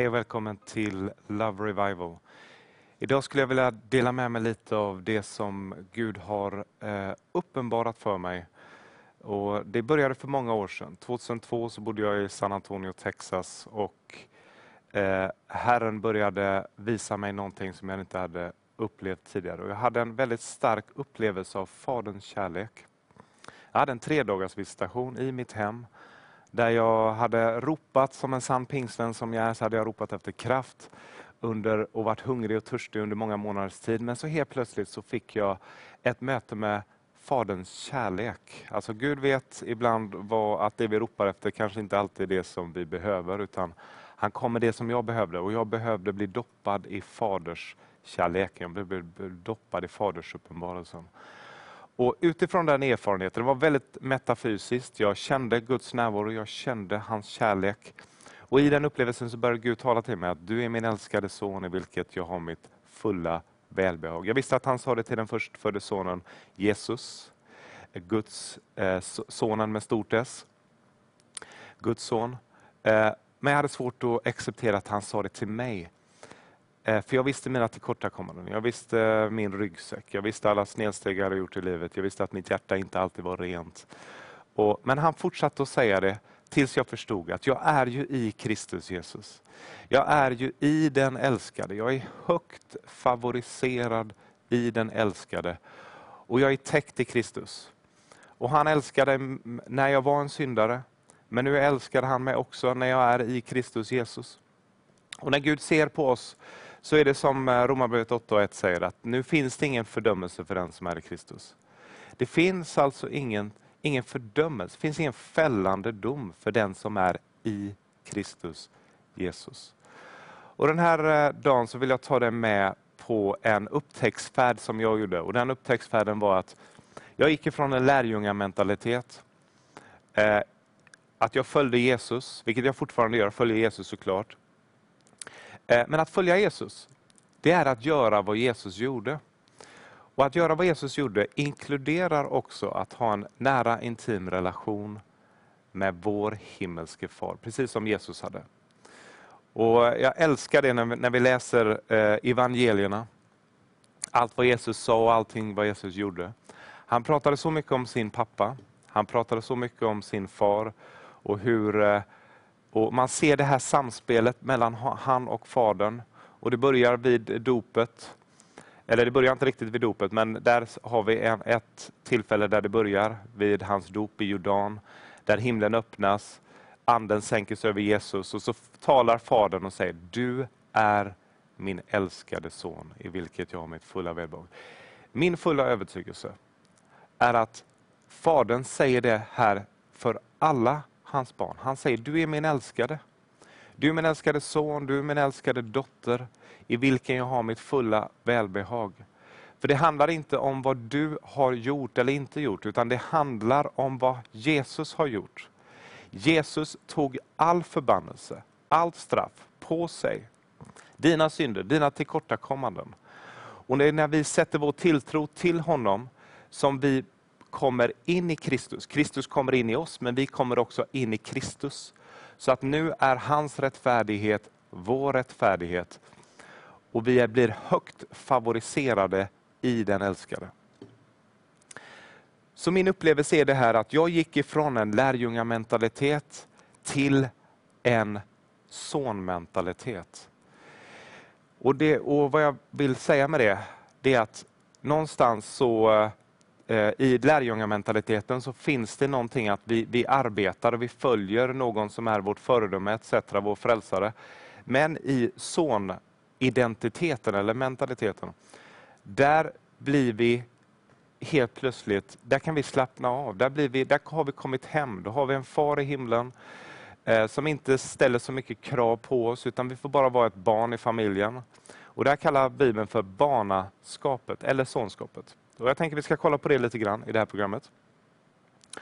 Hej och välkommen till Love Revival. Idag skulle jag vilja dela med mig lite av det som Gud har eh, uppenbarat för mig. Och det började för många år sedan. 2002 så bodde jag i San Antonio, Texas och eh, Herren började visa mig någonting som jag inte hade upplevt tidigare. Och jag hade en väldigt stark upplevelse av Faderns kärlek. Jag hade en tredagars visitation i mitt hem där jag hade ropat som en sann pingstvän som jag är, så hade jag ropat efter kraft under, och varit hungrig och törstig under många månaders tid. Men så helt plötsligt så fick jag ett möte med Faderns kärlek. Alltså Gud vet ibland vad, att det vi ropar efter kanske inte alltid är det som vi behöver, utan han kom med det som jag behövde och jag behövde bli doppad i Faders kärleken. Jag blev doppad i Faders uppenbarelsen. Och utifrån den erfarenheten, det var väldigt metafysiskt, jag kände Guds närvaro, jag kände hans kärlek. Och i den upplevelsen så började Gud tala till mig att du är min älskade son i vilket jag har mitt fulla välbehag. Jag visste att han sa det till den förstfödde sonen Jesus, Guds eh, sonen med stort S. Guds son. Eh, men jag hade svårt att acceptera att han sa det till mig. Eh, för jag visste mina tillkortakommanden, jag visste eh, min ryggsäck, jag visste alla snedsteg jag hade gjort i livet, jag visste att mitt hjärta inte alltid var rent. Och, men han fortsatte att säga det tills jag förstod att jag är ju i Kristus Jesus. Jag är ju i den älskade, jag är högt favoriserad i den älskade. Och jag är täckt i Kristus. Och han älskade när jag var en syndare, men nu älskar han mig också när jag är i Kristus Jesus. Och när Gud ser på oss så är det som eh, Romarbrevet 8 och 1 säger, att nu finns det ingen fördömelse för den som är i Kristus. Det finns alltså ingen, ingen fördömelse, det finns ingen fällande dom för den som är i Kristus Jesus. Och Den här eh, dagen så vill jag ta dig med på en upptäcktsfärd som jag gjorde. Och Den upptäcktsfärden var att jag gick ifrån en lärjungamentalitet, eh, att jag följde Jesus, vilket jag fortfarande gör, följer Jesus såklart. Eh, men att följa Jesus, det är att göra vad Jesus gjorde. Och att göra vad Jesus gjorde inkluderar också att ha en nära intim relation med vår himmelske far, precis som Jesus hade. Och Jag älskar det när vi, läser eh, evangelierna. Allt vad Jesus sa och allting vad Jesus gjorde. Han pratade så mycket om sin pappa, han pratade så mycket om sin far och hur eh, och Man ser det här samspelet mellan han och Fadern. Och Det börjar vid dopet. Eller det börjar inte riktigt vid dopet, men där har vi en, ett tillfälle där det börjar, vid hans dop i Jordan. Där himlen öppnas, anden sänker sig över Jesus och så talar Fadern och säger, du är min älskade son i vilket jag har mitt fulla välbehag. Min fulla övertygelse är att Fadern säger det här för alla hans barn. Han säger, du är min älskade. Du är min älskade son, du är min älskade dotter i vilken jag har mitt fulla välbehag. För det handlar inte om vad du har gjort eller inte gjort, utan det handlar om vad Jesus har gjort. Jesus tog all förbannelse, allt straff på sig. Dina synder, dina tillkortakommanden. Och det är när vi sätter vår tilltro till honom som vi kommer in i Kristus. Kristus kommer in i oss, men vi kommer också in i Kristus. Så att nu är hans rättfärdighet vår rättfärdighet. Och vi blir högt favoriserade i den älskade. Så min upplevelse är det här att jag gick ifrån en lärjungamentalitet till en sonmentalitet. Och, det, och vad jag vill säga med det, det är att någonstans så eh, Eh, i lärjungamentaliteten så finns det någonting att vi, vi arbetar och vi följer någon som är vårt föredöme etc. vår frälsare. Men i sonidentiteten eller mentaliteten, där blir vi helt plötsligt, där kan vi slappna av. Där, blir vi, där har vi kommit hem. Då har vi en far i himlen eh, som inte ställer så mycket krav på oss, utan vi får bara vara ett barn i familjen. Och Det här kallar Bibeln för barnaskapet eller sonskapet. Och jag tänker att vi ska kolla på det lite grann i det här programmet.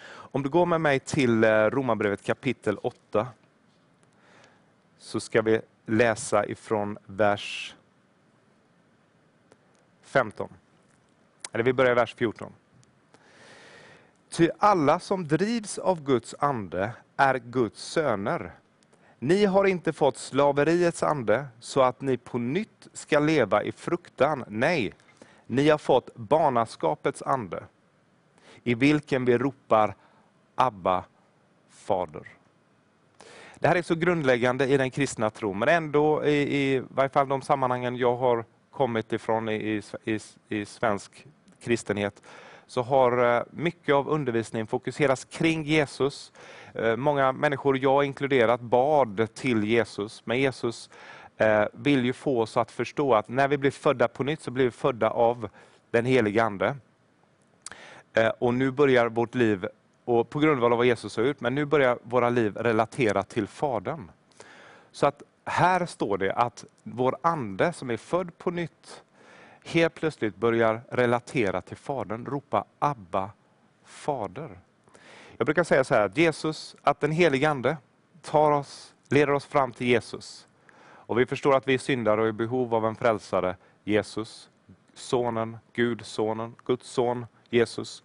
Om du går med mig till eh, Romarbrevet kapitel 8 så ska vi läsa ifrån vers 15. Eller vi börjar i vers 14. Ty alla som drivs av Guds ande är Guds söner. Ni har inte fått slaveriets ande så att ni på nytt ska leva i fruktan. Nej, ni har fått barnaskapets ande i vilken vi ropar Abba, Fader. Det här är så grundläggande i den kristna tron, men ändå i, i varje fall de sammanhangen jag har kommit ifrån i, i, i svensk kristenhet, så har eh, mycket av undervisningen fokuserats kring Jesus. Eh, många människor, jag inkluderat, bad till Jesus, men Jesus Eh, vill ju få oss att förstå att när vi blir födda på nytt så blir vi födda av den helige Ande. Eh, och nu börjar vårt liv, och på grundval av vad Jesus har gjort, men nu börjar våra liv relatera till Fadern. Så att här står det att vår ande som är född på nytt, helt plötsligt börjar relatera till Fadern, ropa Abba, Fader. Jag brukar säga så här, att Jesus, att den helige Ande tar oss, leder oss fram till Jesus. Och vi förstår att vi är syndare och i behov av en frälsare, Jesus, Sonen, Gud, Sonen, Guds son, Jesus.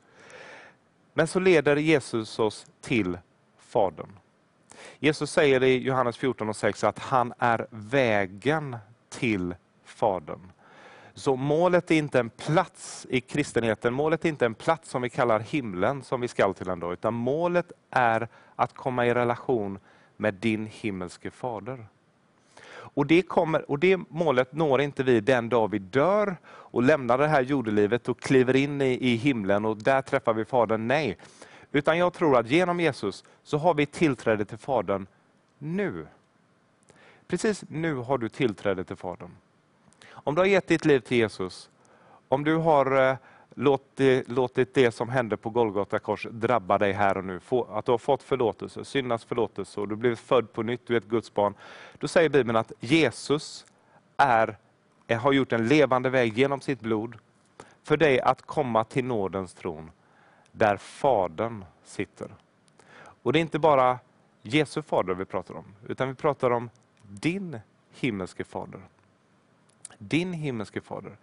Men så leder Jesus oss till Fadern. Jesus säger i Johannes 14 och 6 att han är vägen till Fadern. Så målet är inte en plats i kristenheten, målet är inte en plats som vi kallar himlen, som vi skall till en dag, utan målet är att komma i relation med din himmelske fader. Och det, kommer, och det målet når inte vi den dag vi dör och lämnar det här jordelivet och kliver in i, i himlen och där träffar vi Fadern. Nej, utan jag tror att genom Jesus så har vi tillträde till Fadern nu. Precis nu har du tillträde till Fadern. Om du har gett ditt liv till Jesus, om du har eh, Låt låtit, låt det som hände på Golgata kors drabba dig här och nu, att du har fått förlåtelse, syndas förlåtelse och du blivit född på nytt, du är ett Guds barn. Då säger Bibeln att Jesus är, har gjort en levande väg genom sitt blod för dig att komma till nådens tron, där Fadern sitter. Och det är inte bara Jesu fader vi pratar om, utan vi pratar om din himmelske fader din himmelske fader.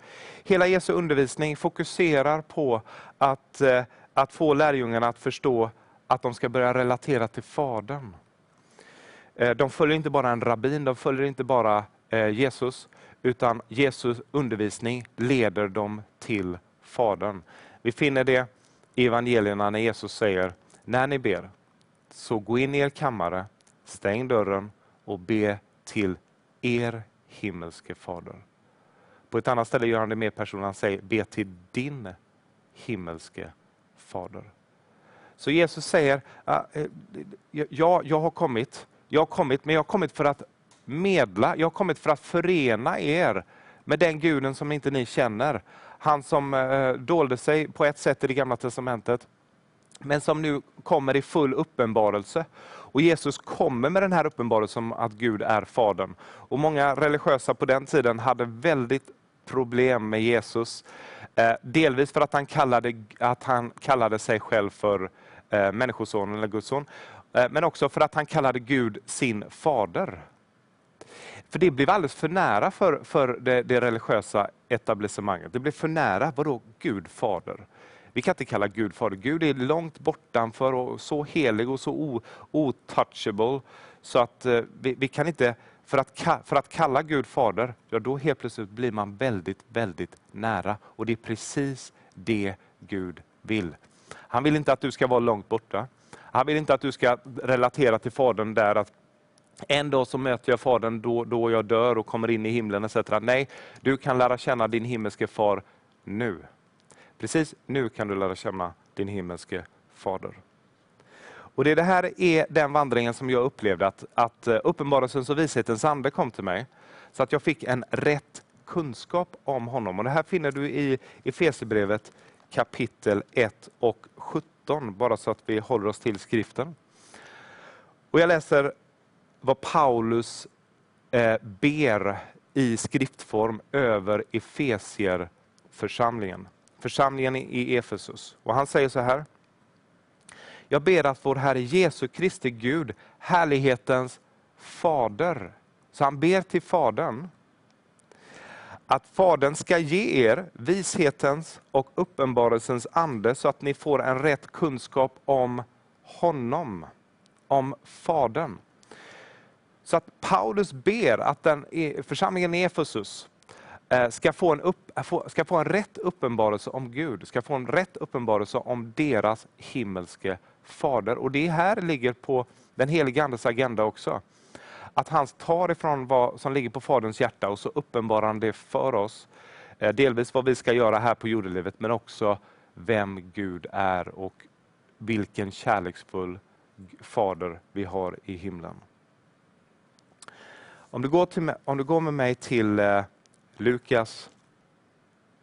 Hela Jesu undervisning fokuserar på att, eh, att få lärjungarna att förstå att de ska börja relatera till Fadern. Eh, de följer inte bara en rabbin, de följer inte bara eh, Jesus, utan Jesus undervisning leder dem till Fadern. Vi finner det i evangelierna när Jesus säger, när ni ber, så gå in i er kammare, stäng dörren och be till er himmelske fader. På ett annat ställe gör han det mer personligt. Han säger, be till din himmelske fader. Så Jesus säger, ah, eh, ja, jag har kommit, jag har kommit, men jag har kommit för att medla, jag har kommit för att förena er med den guden som inte ni känner. Han som eh, dolde sig på ett sätt i det gamla testamentet, men som nu kommer i full uppenbarelse. Och Jesus kommer med den här uppenbarelsen att Gud är Fadern. Och Många religiösa på den tiden hade väldigt problem med Jesus. Eh, delvis för att han kallade, att han kallade sig själv för eh, Människosonen eller Guds son. Eh, men också för att han kallade Gud sin fader. För det blev alldeles för nära för, för det, det religiösa etablissemanget. Det blev för nära, vadå Gud fader? Vi kan inte kalla Gud fader. Gud är långt bortanför och så helig och så otouchable så att vi, vi kan inte för att, för att kalla Gud fader, ja då helt plötsligt blir man väldigt, väldigt nära. Och det är precis det Gud vill. Han vill inte att du ska vara långt borta. Han vill inte att du ska relatera till Fadern där att en dag så möter jag Fadern då, då jag dör och kommer in i himlen etc. Nej, du kan lära känna din himmelske far nu. Precis nu kan du lära känna din himmelske fader. Och det, det här är den vandringen som jag upplevde, att, att eh, uppenbarelsens och vishetens ande kom till mig. Så att jag fick en rätt kunskap om honom. Och Det här finner du i Efesierbrevet kapitel 1 och 17, bara så att vi håller oss till skriften. Och Jag läser vad Paulus eh, ber i skriftform över Efesierförsamlingen. Församlingen i Efesus. Och Han säger så här. Jag ber att vår Herre Jesu Kristi Gud, härlighetens fader, så han ber till Fadern, att Fadern ska ge er vishetens och uppenbarelsens ande så att ni får en rätt kunskap om honom, om Fadern. Så att Paulus ber att den församlingen i Efesus eh, ska få, en upp, ska få en rätt uppenbarelse om Gud, ska få en rätt uppenbarelse om deras himmelske fader. Och det här ligger på den helige Andes agenda också. Att han tar ifrån vad som ligger på Faderns hjärta och så uppenbarar han det för oss. Eh, delvis vad vi ska göra här på jordelivet, men också vem Gud är och vilken kärleksfull Fader vi har i himlen. Om du går, till, om du går med mig till eh, Lukas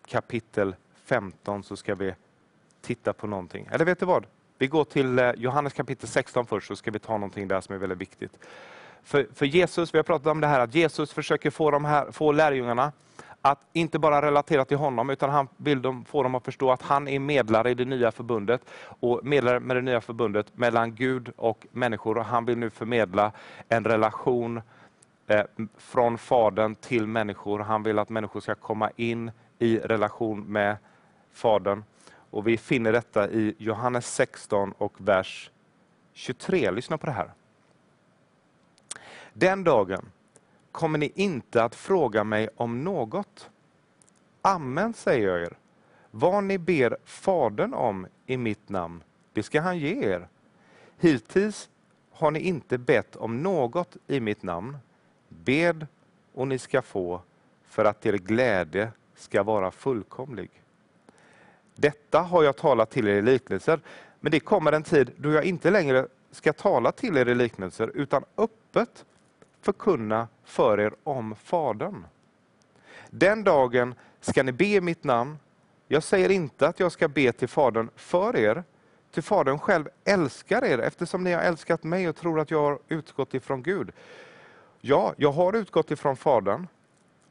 kapitel 15 så ska vi titta på någonting. Eller vet du vad? Vi går till eh, Johannes kapitel 16 först så ska vi ta någonting där som är väldigt viktigt. För, för Jesus, vi har pratat om det här att Jesus försöker få, de här, få lärjungarna att inte bara relatera till honom, utan han vill de, få dem att förstå att han är medlare i det nya förbundet. Och medlare med det nya förbundet mellan Gud och människor. Och han vill nu förmedla en relation eh, från Fadern till människor. Han vill att människor ska komma in i relation med Fadern. Och vi finner detta i Johannes 16 och vers 23. Lyssna på det här. Den dagen kommer ni inte att fråga mig om något. Amen, säger jag er. Vad ni ber Fadern om i mitt namn, det ska han ge er. Hittills har ni inte bett om något i mitt namn. Bed och ni ska få, för att er glädje ska vara fullkomlig. Detta har jag talat till er i liknelser, men det kommer en tid då jag inte längre ska tala till er i liknelser, utan öppet förkunna för er om Fadern. Den dagen ska ni be i mitt namn. Jag säger inte att jag ska be till Fadern för er, till Fadern själv älskar er eftersom ni har älskat mig och tror att jag har utgått ifrån Gud. Ja, jag har utgått ifrån Fadern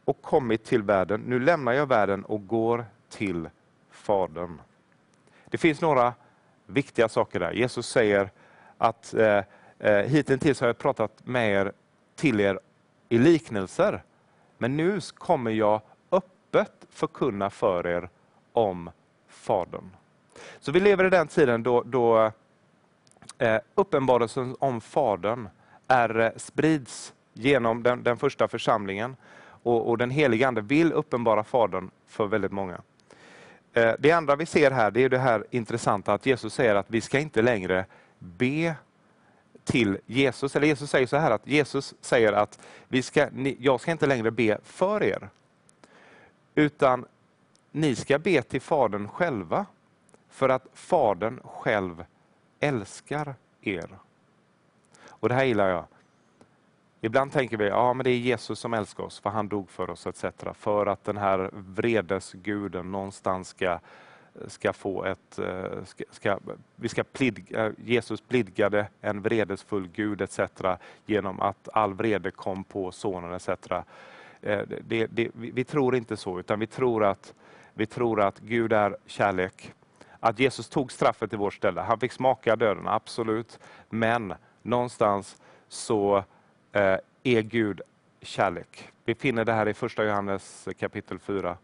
och kommit till världen. Nu lämnar jag världen och går till Fadern. Det finns några viktiga saker där. Jesus säger att eh, eh hittills har jag pratat med er till er i liknelser. Men nu kommer jag öppet förkunna för er om Fadern. Så vi lever i den tiden då, då eh, uppenbarelsen om Fadern är, eh, sprids genom den, den första församlingen. Och, och den helige Ande vill uppenbara Fadern för väldigt många. Eh, det andra vi ser här det är det här intressanta att Jesus säger att vi ska inte längre be till Jesus. Eller Jesus säger så här att Jesus säger att vi ska, jag ska inte längre be för er. Utan ni ska be till Fadern själva. För att Fadern själv älskar er. Och det här gillar jag. Ibland tänker vi, ja men det är Jesus som älskar oss, för han dog för oss etc. För att den här vredesguden någonstans ska ska få ett... Eh, ska, ska, vi ska plidga, eh, Jesus blidgade en vredesfull Gud etc. genom att all vrede kom på sonen etc. Eh, det, det, vi tror inte så, utan vi tror, att, vi tror att Gud är kärlek. Att Jesus tog straffet i vårt ställe. Han fick smaka döden, absolut. Men någonstans så Eh, är Gud kärlek. Vi finner det här i första Johannes kapitel 4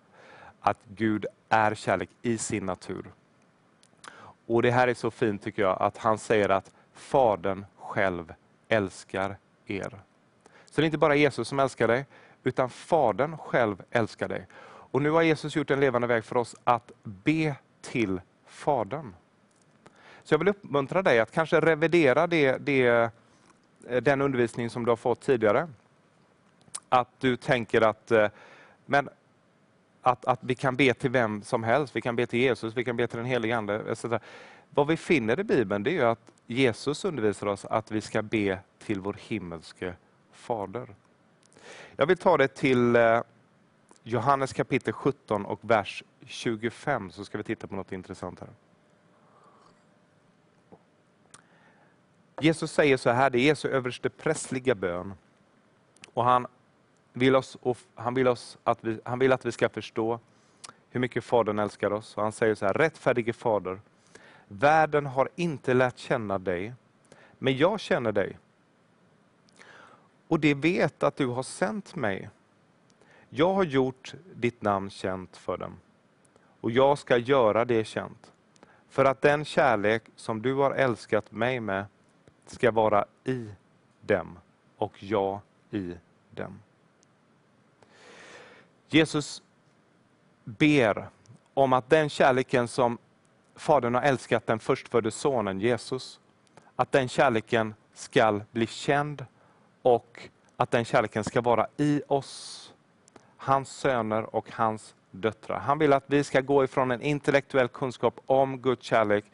att Gud är kärlek i sin natur. Och Det här är så fint tycker jag, att han säger att Fadern själv älskar er. Så det är inte bara Jesus som älskar dig, utan Fadern själv älskar dig. Och nu har Jesus gjort en levande väg för oss att be till Fadern. Så jag vill uppmuntra dig att kanske revidera det, det, Eh, den undervisning som du har fått tidigare. Att du tänker att eh, men att, att vi kan be till vem som helst. Vi kan be till Jesus, vi kan be till den helige Ande. Etc. Vad vi finner i Bibeln det är att Jesus undervisar oss att vi ska be till vår himmelske Fader. Jag vill ta det till eh, Johannes kapitel 17 och vers 25, så ska vi titta på något intressant här. Jesus säger så här, det är Jesu överste prästliga bön. Och han vill oss, han, vill oss att vi, han vill att vi ska förstå hur mycket Fadern älskar oss. Och han säger så här, rättfärdige Fader, världen har inte lärt känna dig, men jag känner dig. Och det vet att du har sänt mig. Jag har gjort ditt namn känt för dem. Och jag ska göra det känt. För att den kärlek som du har älskat mig med ska vara i dem och jag i dem. Jesus ber om att den kärleken som Fadern har älskat den förstfödde sonen Jesus, att den kärleken ska bli känd och att den kärleken ska vara i oss, hans söner och hans döttrar. Han vill att vi ska gå ifrån en intellektuell kunskap om Guds kärlek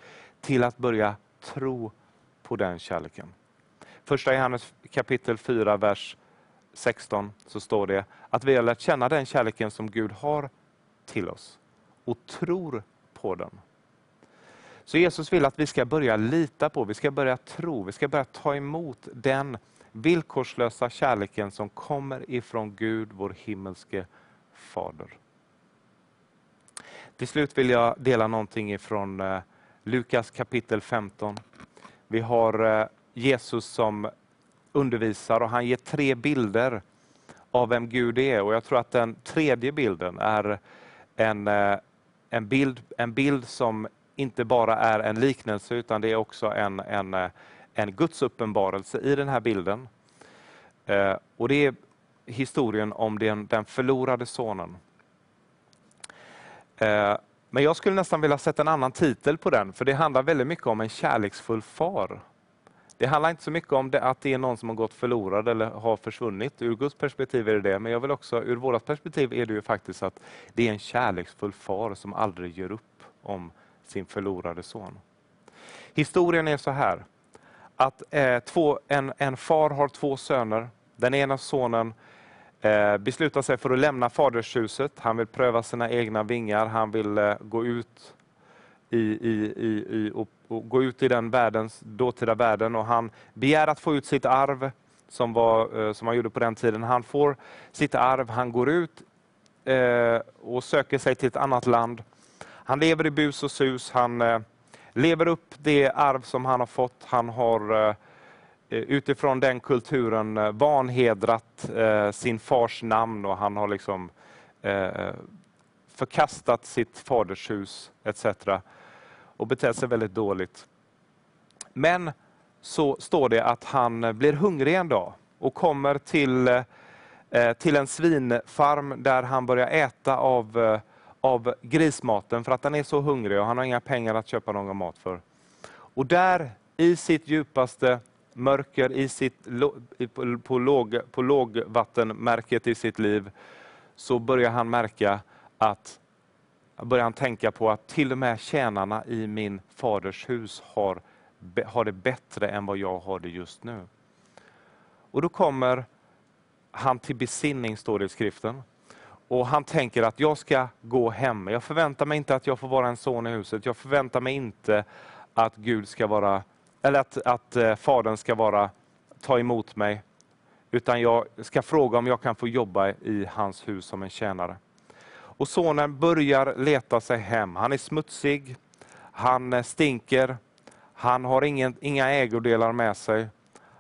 till att börja tro på den kärleken. Första Johannes kapitel 4, vers 16 så står det att vi har lärt känna den kärleken som Gud har till oss och tror på den. Så Jesus vill att vi ska börja lita på, vi ska börja tro, vi ska börja ta emot den villkorslösa kärleken som kommer ifrån Gud, vår himmelske Fader. Till slut vill jag dela någonting ifrån eh, Lukas kapitel 15. Vi har eh, Jesus som undervisar och han ger tre bilder av vem Gud är. Och Jag tror att den tredje bilden är en, eh, en, bild, en bild som inte bara är en liknelse utan det är också en, en, eh, en Guds uppenbarelse i den här bilden. Och Det är historien om den, den förlorade sonen. Men jag skulle nästan vilja sätta en annan titel på den, för det handlar väldigt mycket om en kärleksfull far. Det handlar inte så mycket om det, att det är någon som har gått förlorad eller har försvunnit. Ur Guds perspektiv är det det, men jag vill också, ur vårt perspektiv är det ju faktiskt att det är en kärleksfull far som aldrig ger upp om sin förlorade son. Historien är så här, att eh, två, en, en far har två söner. Den ena sonen Eh, Eh, beslutar sig för att lämna fadershuset. Han vill pröva sina egna vingar. Han vill eh, gå ut i, i, i, och, och, gå ut i den världens, dåtida världen och han begär att få ut sitt arv som, var, eh, som han gjorde på den tiden. Han får sitt arv, han går ut och söker sig till ett annat land. Han lever i bus och sus, han lever upp det arv som han har fått. Han har Eh, Eh, utifrån den kulturen eh, vanhedrat eh, sin fars namn och han har liksom förkastat sitt fadershus etc. och betett sig väldigt dåligt. Men så står det att han blir hungrig en dag och kommer till, till en svinfarm där han börjar äta av, av grismaten för att han är så hungrig och han har inga pengar att köpa någon mat för. Och där i sitt djupaste mörker i sitt, på, låg, på lågvattenmärket i sitt liv, så börjar han märka att börjar han tänka på att till och med tjänarna i min faders hus har, har det bättre än vad jag har det just nu. Och då kommer han till besinning, står det i skriften. Och Han tänker att jag ska gå hem. Jag förväntar mig inte att jag får vara en son i huset. Jag förväntar mig inte att Gud ska vara eller att, att eh, Fadern ska vara, ta emot mig, utan jag ska fråga om jag kan få jobba i hans hus som en tjänare. Och sonen börjar leta sig hem. Han är smutsig, han eh, stinker, han har ingen, inga ägodelar med sig.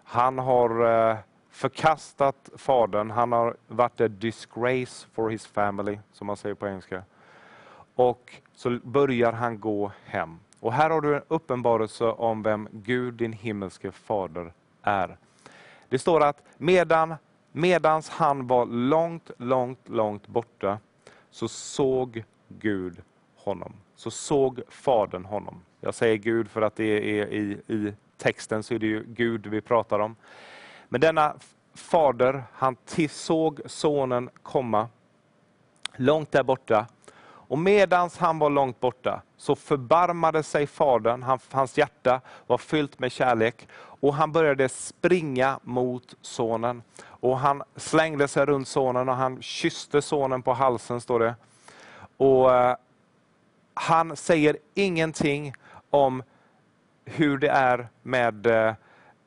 Han har eh, förkastat fadern, han har varit a disgrace for his family, som man säger på engelska. Och så börjar han gå hem. Och här har du en uppenbarelse om vem Gud, din himmelske fader, är. Det står att medan, medans han var långt, långt, långt borta, så såg Gud honom. Så såg Fadern honom. Jag säger Gud för att det är i, i texten så är det ju Gud vi pratar om. Men denna fader, han såg sonen komma långt där borta och medans han var långt borta så förbarmade sig fadern, hans hjärta var fyllt med kärlek och han började springa mot sonen. Och Han slängde sig runt sonen och han kysste sonen på halsen, står det. Och eh, Han säger ingenting om hur det är med eh,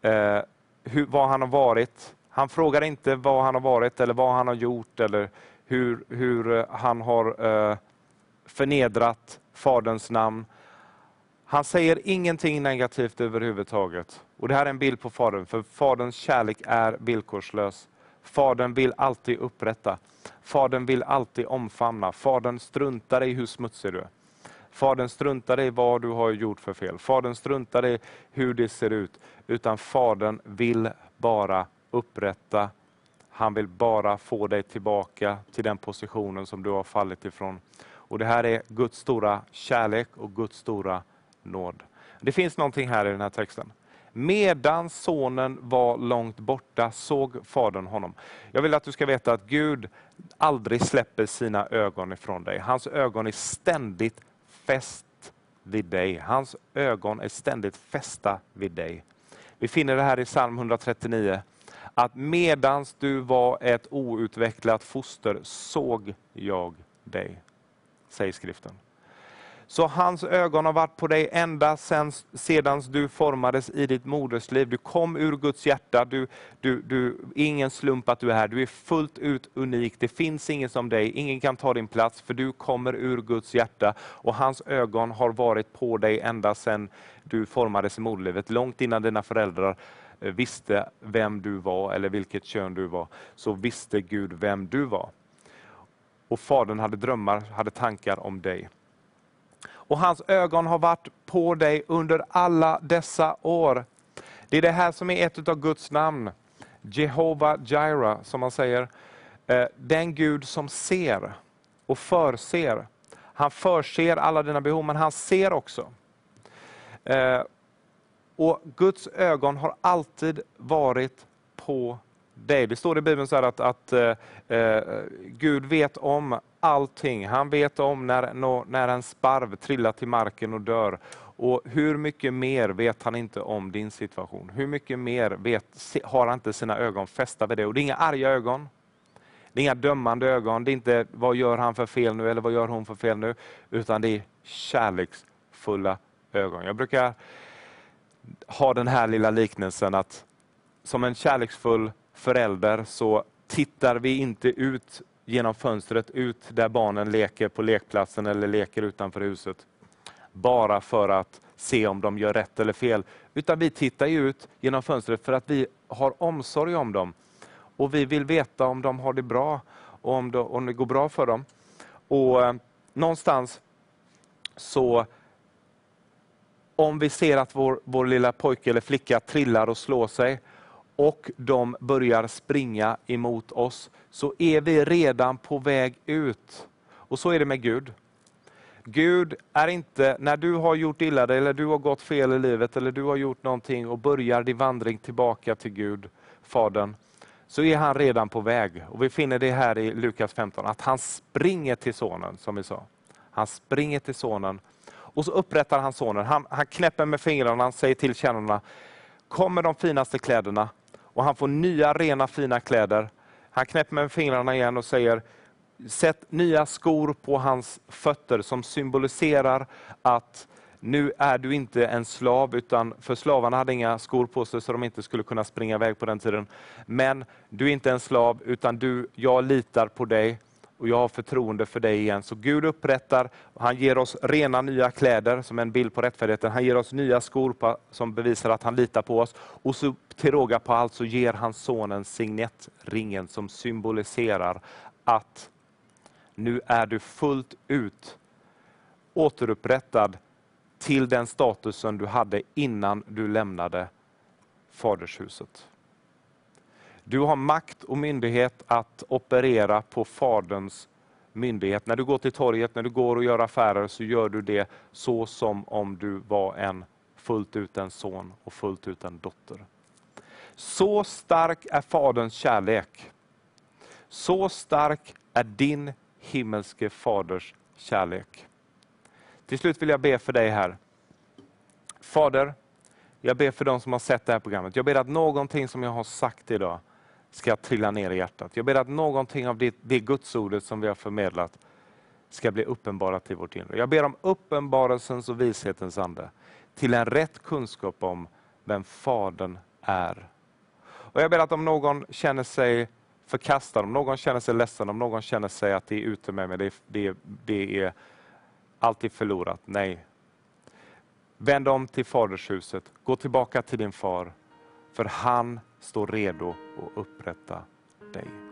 eh hur, var han har varit. Han frågar inte var han har varit eller vad han har gjort eller hur, hur eh, han har eh, förnedrat Faderns namn. Han säger ingenting negativt överhuvudtaget. Och Det här är en bild på Fadern, för Faderns kärlek är villkorslös. Fadern vill alltid upprätta. Fadern vill alltid omfamna. Fadern struntar i hur smutsig du är. Fadern struntar i vad du har gjort för fel. Fadern struntar i hur det ser ut. Utan Fadern vill bara upprätta. Han vill bara få dig tillbaka till den positionen som du har fallit ifrån. Och Det här är Guds stora kärlek och Guds stora nåd. Det finns någonting här i den här texten. Medan sonen var långt borta såg fadern honom. Jag vill att du ska veta att Gud aldrig släpper sina ögon ifrån dig. Hans ögon är ständigt fäst vid dig. Hans ögon är ständigt fästa vid dig. Vi finner det här i psalm 139, att medans du var ett outvecklat foster såg jag dig, säger skriften. Så hans ögon har varit på dig ända sedan, sedan du formades i ditt modersliv. Du kom ur Guds hjärta, du, du, du, ingen slump att du är här. Du är fullt ut unik, det finns ingen som dig, ingen kan ta din plats, för du kommer ur Guds hjärta. Och hans ögon har varit på dig ända sedan du formades i moderlivet, långt innan dina föräldrar eh, visste vem du var eller vilket kön du var, så visste Gud vem du var. Och Fadern hade drömmar, hade tankar om dig och hans ögon har varit på dig under alla dessa år. Det är det här som är ett av Guds namn. Jehova Jireh, som man säger. Eh, den Gud som ser och förser. Han förser alla dina behov, men han ser också. Eh, och Guds ögon har alltid varit på dig. Det står i Bibeln så att, att eh, eh, Gud vet om allting. Han vet om när, när en sparv trillar till marken och dör. Och Hur mycket mer vet han inte om din situation? Hur mycket mer vet, har han inte sina ögon fästa vid det? Och det är inga arga ögon. Det är inga dömande ögon. Det är inte vad gör han för fel nu eller vad gör hon för fel nu. Utan det är kärleksfulla ögon. Jag brukar ha den här lilla liknelsen att som en kärleksfull förälder så tittar vi inte ut genom fönstret, ut där barnen leker på lekplatsen eller leker utanför huset. Bara för att se om de gör rätt eller fel. Utan vi tittar ut genom fönstret för att vi har omsorg om dem. Och vi vill veta om de har det bra och om det, om det går bra för dem. Och eh, Någonstans så om vi ser att vår, vår lilla pojke eller flicka trillar och slår sig, och de börjar springa emot oss, så är vi redan på väg ut. Och så är det med Gud. Gud är inte, när du har gjort illa dig, eller du har gått fel i livet, eller du har gjort någonting och börjar din vandring tillbaka till Gud, Fadern, så är han redan på väg. Och Vi finner det här i Lukas 15, att han springer till sonen, som vi sa. Han springer till sonen och så upprättar han sonen. Han, han knäpper med fingrarna, han säger till tjänarna, kom med de finaste kläderna, och han får nya rena fina kläder. Han knäpper med fingrarna igen och säger, sätt nya skor på hans fötter som symboliserar att nu är du inte en slav, utan för slavarna hade inga skor på sig så de inte skulle kunna springa iväg på den tiden. Men du är inte en slav, utan du, jag litar på dig och jag har förtroende för dig igen. Så Gud upprättar, han ger oss rena nya kläder som en bild på rättfärdigheten. Han ger oss nya skor på, som bevisar att han litar på oss. Och så till råga på allt så ger han sonen signettringen som symboliserar att nu är du fullt ut återupprättad till den statusen du hade innan du lämnade fadershuset. Du har makt och myndighet att operera på Faderns myndighet. När du går till torget, när du går och gör affärer, så gör du det så som om du var en fullt ut en son och fullt ut en dotter. Så stark är Faderns kärlek. Så stark är din himmelske Faders kärlek. Till slut vill jag be för dig här. Fader, jag ber för de som har sett det här programmet. Jag ber att någonting som jag har sagt idag ska trilla ner i hjärtat. Jag ber att någonting av det, det gudsordet som vi har förmedlat ska bli uppenbarat i vårt inre. Jag ber om uppenbarelsens och vishetens ande till en rätt kunskap om vem Fadern är. Och Jag ber att om någon känner sig förkastad, om någon känner sig ledsen, om någon känner sig att det är ute med mig, det, det, det är alltid förlorat. Nej. Vänd om till fadershuset, gå tillbaka till din far, för han står redo att upprätta dig.